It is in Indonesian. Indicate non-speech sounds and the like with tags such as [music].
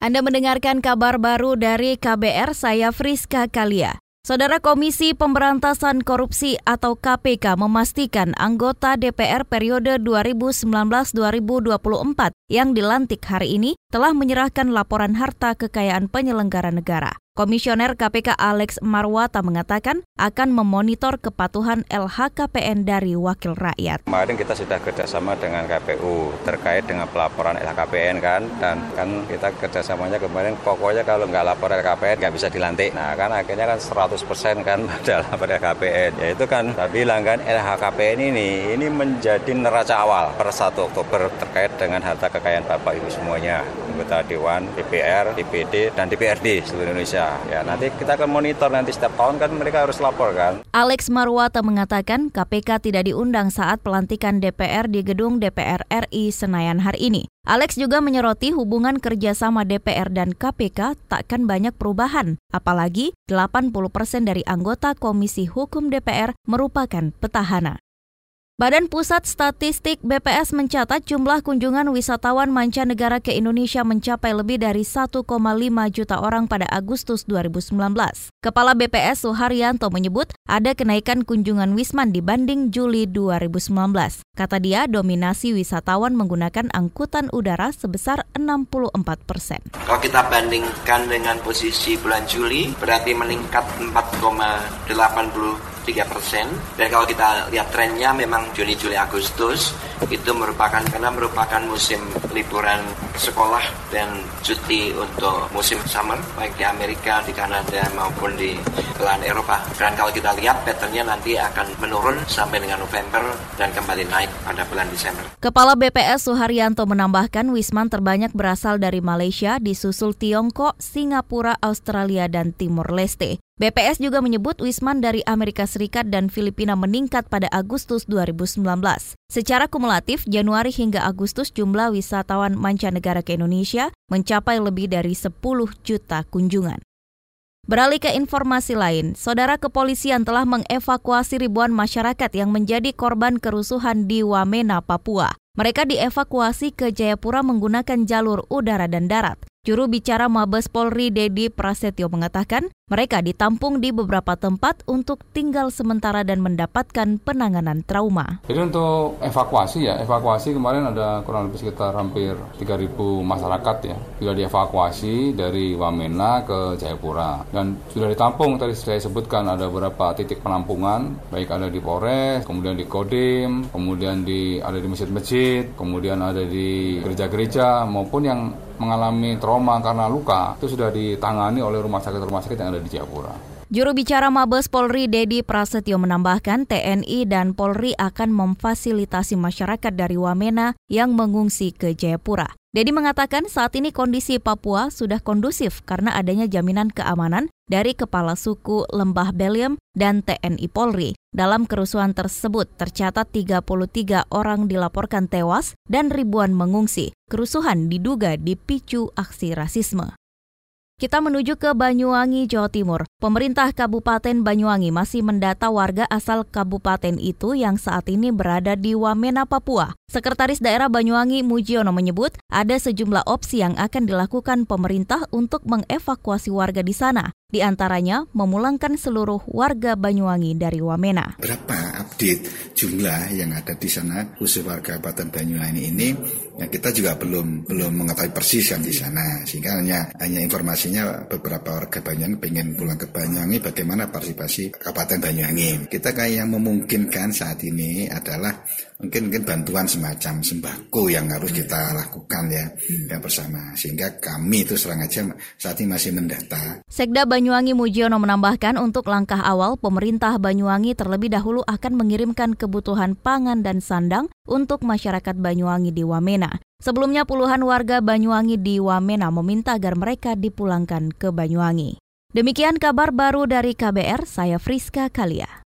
Anda mendengarkan kabar baru dari KBR, saya Friska Kalia. Saudara Komisi Pemberantasan Korupsi atau KPK memastikan anggota DPR periode 2019-2024 yang dilantik hari ini telah menyerahkan laporan harta kekayaan penyelenggara negara. Komisioner KPK Alex Marwata mengatakan akan memonitor kepatuhan LHKPN dari wakil rakyat. Kemarin kita sudah kerjasama dengan KPU terkait dengan pelaporan LHKPN kan, dan kan kita kerjasamanya kemarin pokoknya kalau nggak lapor LHKPN nggak bisa dilantik. Nah kan akhirnya kan 100% kan [laughs] pada lapor LHKPN. Ya itu kan saya bilang kan LHKPN ini ini menjadi neraca awal per 1 Oktober terkait dengan harta kekayaan Bapak Ibu semuanya, anggota Dewan, DPR, DPD, dan DPRD seluruh Indonesia. Ya, nanti kita akan monitor nanti setiap tahun kan mereka harus lapor kan. Alex Marwata mengatakan KPK tidak diundang saat pelantikan DPR di gedung DPR RI Senayan hari ini. Alex juga menyoroti hubungan kerjasama DPR dan KPK takkan banyak perubahan, apalagi 80 persen dari anggota Komisi Hukum DPR merupakan petahana. Badan Pusat Statistik BPS mencatat jumlah kunjungan wisatawan mancanegara ke Indonesia mencapai lebih dari 1,5 juta orang pada Agustus 2019. Kepala BPS Suharyanto menyebut ada kenaikan kunjungan Wisman dibanding Juli 2019. Kata dia, dominasi wisatawan menggunakan angkutan udara sebesar 64 persen. Kalau kita bandingkan dengan posisi bulan Juli, berarti meningkat 4,80 3 persen. Dan kalau kita lihat trennya memang Juni, Juli, Agustus itu merupakan karena merupakan musim liburan sekolah dan cuti untuk musim summer baik di Amerika, di Kanada maupun di belahan Eropa. Dan kalau kita lihat patternnya nanti akan menurun sampai dengan November dan kembali naik pada bulan Desember. Kepala BPS Suharyanto menambahkan Wisman terbanyak berasal dari Malaysia, disusul Tiongkok, Singapura, Australia, dan Timur Leste. BPS juga menyebut Wisman dari Amerika Serikat dan Filipina meningkat pada Agustus 2019. Secara kumulatif, Januari hingga Agustus jumlah wisatawan mancanegara ke Indonesia mencapai lebih dari 10 juta kunjungan. Beralih ke informasi lain, saudara kepolisian telah mengevakuasi ribuan masyarakat yang menjadi korban kerusuhan di Wamena, Papua. Mereka dievakuasi ke Jayapura menggunakan jalur udara dan darat. Juru bicara Mabes Polri Dedi Prasetyo mengatakan mereka ditampung di beberapa tempat untuk tinggal sementara dan mendapatkan penanganan trauma. Jadi untuk evakuasi ya, evakuasi kemarin ada kurang lebih sekitar hampir 3.000 masyarakat ya. Sudah dievakuasi dari Wamena ke Jayapura. Dan sudah ditampung tadi saya sebutkan ada beberapa titik penampungan, baik ada di Polres, kemudian di Kodim, kemudian di ada di masjid-masjid, kemudian ada di gereja-gereja maupun yang mengalami trauma karena luka itu sudah ditangani oleh rumah sakit-rumah sakit yang ada di Jayapura. Juru bicara Mabes Polri Dedi Prasetyo menambahkan TNI dan Polri akan memfasilitasi masyarakat dari Wamena yang mengungsi ke Jayapura. Dedi mengatakan saat ini kondisi Papua sudah kondusif karena adanya jaminan keamanan dari Kepala Suku Lembah Beliem dan TNI Polri. Dalam kerusuhan tersebut tercatat 33 orang dilaporkan tewas dan ribuan mengungsi. Kerusuhan diduga dipicu aksi rasisme. Kita menuju ke Banyuwangi, Jawa Timur. Pemerintah Kabupaten Banyuwangi masih mendata warga asal kabupaten itu yang saat ini berada di Wamena, Papua. Sekretaris Daerah Banyuwangi Mujiono menyebut ada sejumlah opsi yang akan dilakukan pemerintah untuk mengevakuasi warga di sana. Di antaranya memulangkan seluruh warga Banyuwangi dari Wamena. Berapa update jumlah yang ada di sana khusus warga Kabupaten Banyuwangi ini? Ya kita juga belum belum mengetahui persis yang di sana sehingga hanya hanya informasinya beberapa warga Banyuwangi pengen pulang ke Banyuwangi bagaimana partisipasi Kabupaten Banyuwangi kita kayak yang memungkinkan saat ini adalah mungkin mungkin bantuan semacam sembako yang harus kita lakukan ya hmm. yang bersama sehingga kami itu serang aja saat ini masih mendata. Sekda Banyuwangi Mujiono menambahkan untuk langkah awal pemerintah Banyuwangi terlebih dahulu akan mengirimkan kebutuhan pangan dan sandang untuk masyarakat Banyuwangi di Wamena. Sebelumnya puluhan warga Banyuwangi di Wamena meminta agar mereka dipulangkan ke Banyuwangi. Demikian kabar baru dari KBR, saya Friska Kalia.